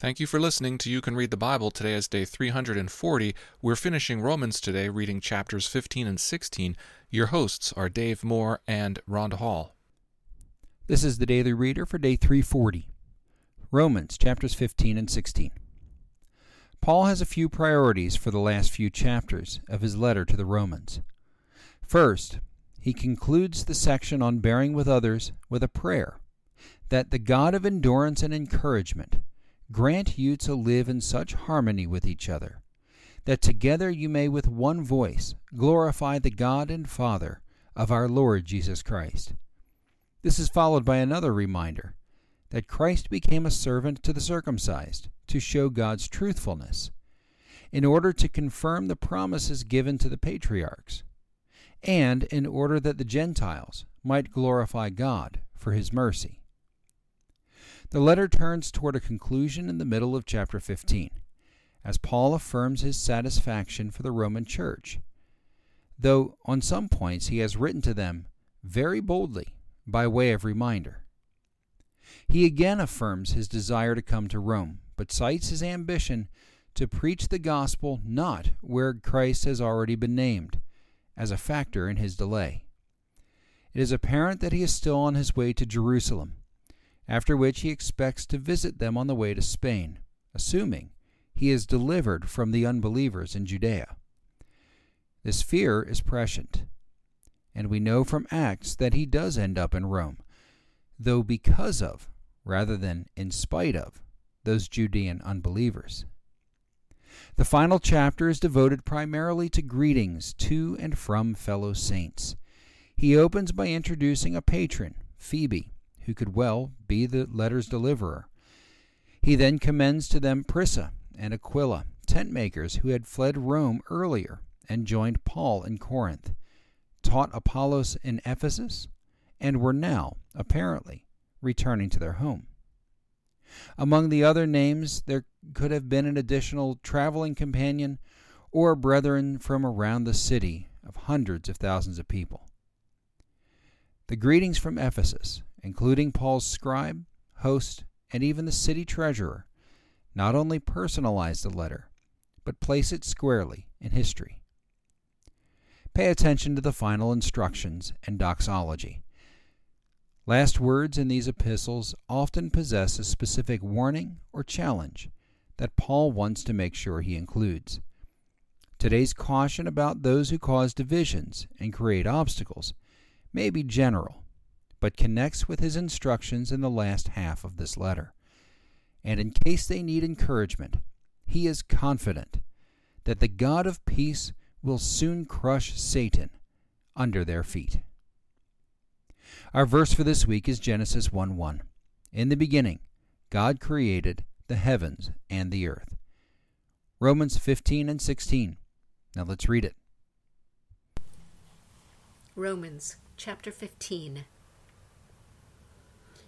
Thank you for listening to You Can Read the Bible. Today is day 340. We're finishing Romans today, reading chapters 15 and 16. Your hosts are Dave Moore and Rhonda Hall. This is the Daily Reader for day 340. Romans chapters 15 and 16. Paul has a few priorities for the last few chapters of his letter to the Romans. First, he concludes the section on bearing with others with a prayer that the God of endurance and encouragement grant you to live in such harmony with each other that together you may with one voice glorify the God and Father of our Lord Jesus Christ. This is followed by another reminder that Christ became a servant to the circumcised to show God's truthfulness, in order to confirm the promises given to the patriarchs, and in order that the Gentiles might glorify God for his mercy. The letter turns toward a conclusion in the middle of chapter 15, as Paul affirms his satisfaction for the Roman Church, though on some points he has written to them very boldly by way of reminder. He again affirms his desire to come to Rome, but cites his ambition to preach the gospel not where Christ has already been named, as a factor in his delay. It is apparent that he is still on his way to Jerusalem, after which he expects to visit them on the way to Spain, assuming he is delivered from the unbelievers in Judea. This fear is prescient, and we know from Acts that he does end up in Rome, though because of, rather than in spite of, those Judean unbelievers. The final chapter is devoted primarily to greetings to and from fellow saints. He opens by introducing a patron, Phoebe, who could well be the letter's deliverer. He then commends to them Prisca and Aquila, tent makers who had fled Rome earlier and joined Paul in Corinth, taught Apollos in Ephesus, and were now, apparently, returning to their home. Among the other names, there could have been an additional traveling companion or brethren from around the city of hundreds of thousands of people. The greetings from Ephesus including Paul's scribe, host, and even the city treasurer, not only personalize the letter, but place it squarely in history. Pay attention to the final instructions and doxology. Last words in these epistles often possess a specific warning or challenge that Paul wants to make sure he includes. Today's caution about those who cause divisions and create obstacles may be general but connects with his instructions in the last half of this letter. And in case they need encouragement, he is confident that the God of peace will soon crush Satan under their feet. Our verse for this week is Genesis 1 1. In the beginning, God created the heavens and the earth. Romans 15 and 16. Now let's read it. Romans chapter 15.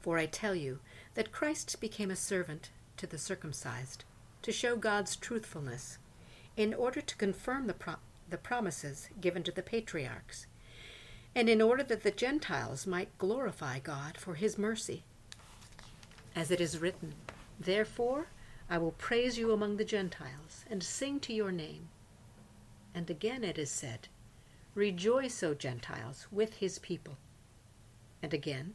For I tell you that Christ became a servant to the circumcised, to show God's truthfulness, in order to confirm the, pro- the promises given to the patriarchs, and in order that the Gentiles might glorify God for his mercy. As it is written, Therefore I will praise you among the Gentiles, and sing to your name. And again it is said, Rejoice, O Gentiles, with his people. And again,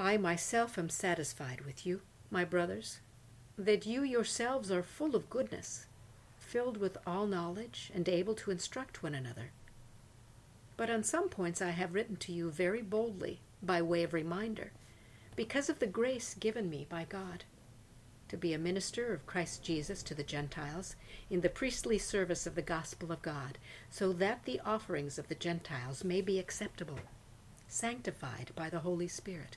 I myself am satisfied with you, my brothers, that you yourselves are full of goodness, filled with all knowledge, and able to instruct one another. But on some points I have written to you very boldly, by way of reminder, because of the grace given me by God to be a minister of Christ Jesus to the Gentiles in the priestly service of the gospel of God, so that the offerings of the Gentiles may be acceptable, sanctified by the Holy Spirit.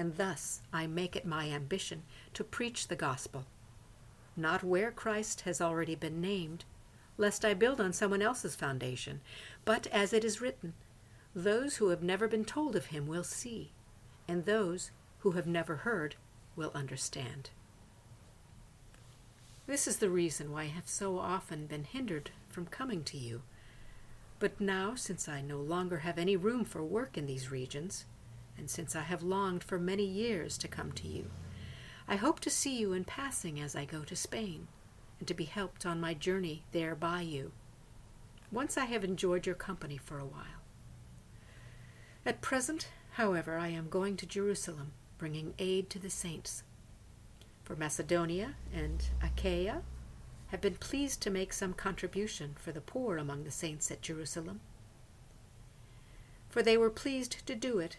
And thus I make it my ambition to preach the gospel, not where Christ has already been named, lest I build on someone else's foundation, but as it is written, those who have never been told of him will see, and those who have never heard will understand. This is the reason why I have so often been hindered from coming to you. But now, since I no longer have any room for work in these regions, and since I have longed for many years to come to you, I hope to see you in passing as I go to Spain, and to be helped on my journey there by you, once I have enjoyed your company for a while. At present, however, I am going to Jerusalem bringing aid to the saints. For Macedonia and Achaia have been pleased to make some contribution for the poor among the saints at Jerusalem. For they were pleased to do it,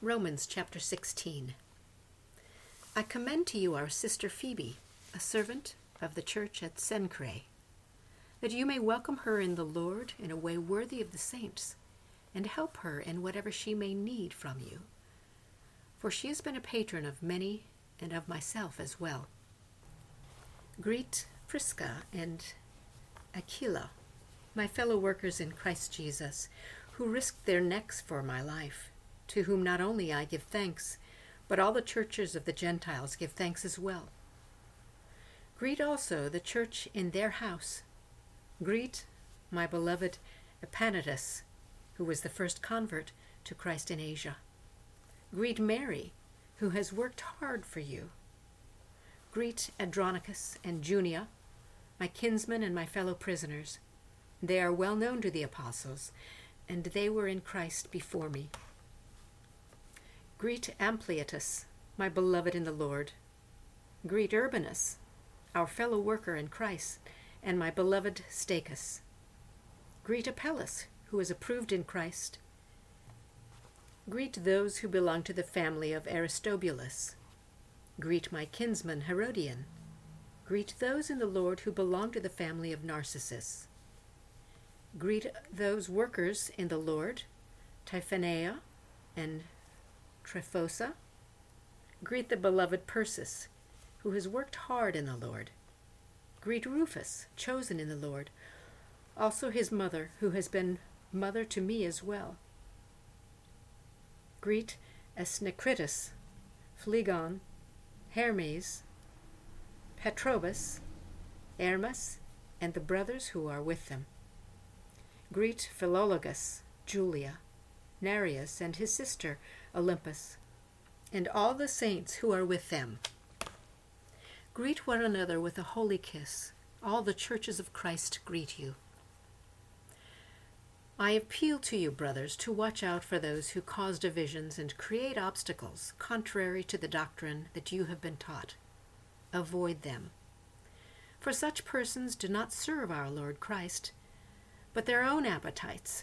Romans chapter 16. I commend to you our sister Phoebe, a servant of the church at Cenchreae, that you may welcome her in the Lord in a way worthy of the saints, and help her in whatever she may need from you for she has been a patron of many and of myself as well. Greet Prisca and Aquila, my fellow workers in Christ Jesus, who risked their necks for my life, to whom not only I give thanks, but all the churches of the Gentiles give thanks as well. Greet also the church in their house. Greet my beloved Epaenetus, who was the first convert to Christ in Asia. Greet Mary, who has worked hard for you. Greet Andronicus and Junia, my kinsmen and my fellow prisoners. They are well known to the apostles, and they were in Christ before me. Greet Ampliatus, my beloved in the Lord. Greet Urbanus, our fellow worker in Christ, and my beloved Stachys. Greet Apelles, who is approved in Christ Greet those who belong to the family of Aristobulus. Greet my kinsman Herodion. Greet those in the Lord who belong to the family of Narcissus. Greet those workers in the Lord, Tryphena and Tryphosa. Greet the beloved Persis, who has worked hard in the Lord. Greet Rufus, chosen in the Lord. also his mother, who has been mother to me as well. Greet Asyncritus, Phlegon, Hermes, Patrobas, Hermas, and the brothers who are with them. Greet Philologus, Julia, Nereus and his sister Olympas, and all the saints who are with them. Greet one another with a holy kiss. All the churches of Christ greet you. I appeal to you, brothers, to watch out for those who cause divisions and create obstacles contrary to the doctrine that you have been taught. Avoid them. For such persons do not serve our Lord Christ, but their own appetites,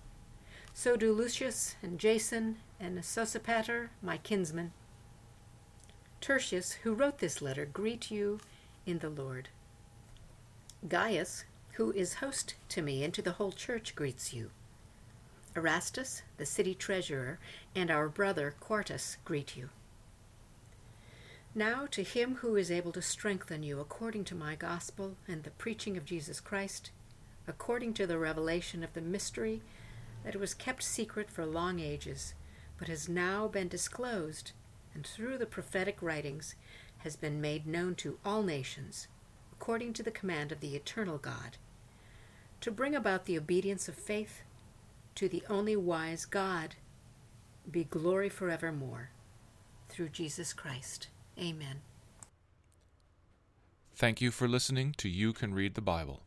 So do Lucius and Jason and Sosipater, my kinsmen. Tertius, who wrote this letter, greet you in the Lord. Gaius, who is host to me and to the whole church, greets you. Erastus, the city treasurer, and our brother Quartus greet you. Now to him who is able to strengthen you according to my gospel and the preaching of Jesus Christ, according to the revelation of the mystery that was kept secret for long ages, but has now been disclosed, and through the prophetic writings has been made known to all nations, according to the command of the eternal God to bring about the obedience of faith to the only wise God, be glory forevermore. Through Jesus Christ. Amen. Thank you for listening to You Can Read the Bible.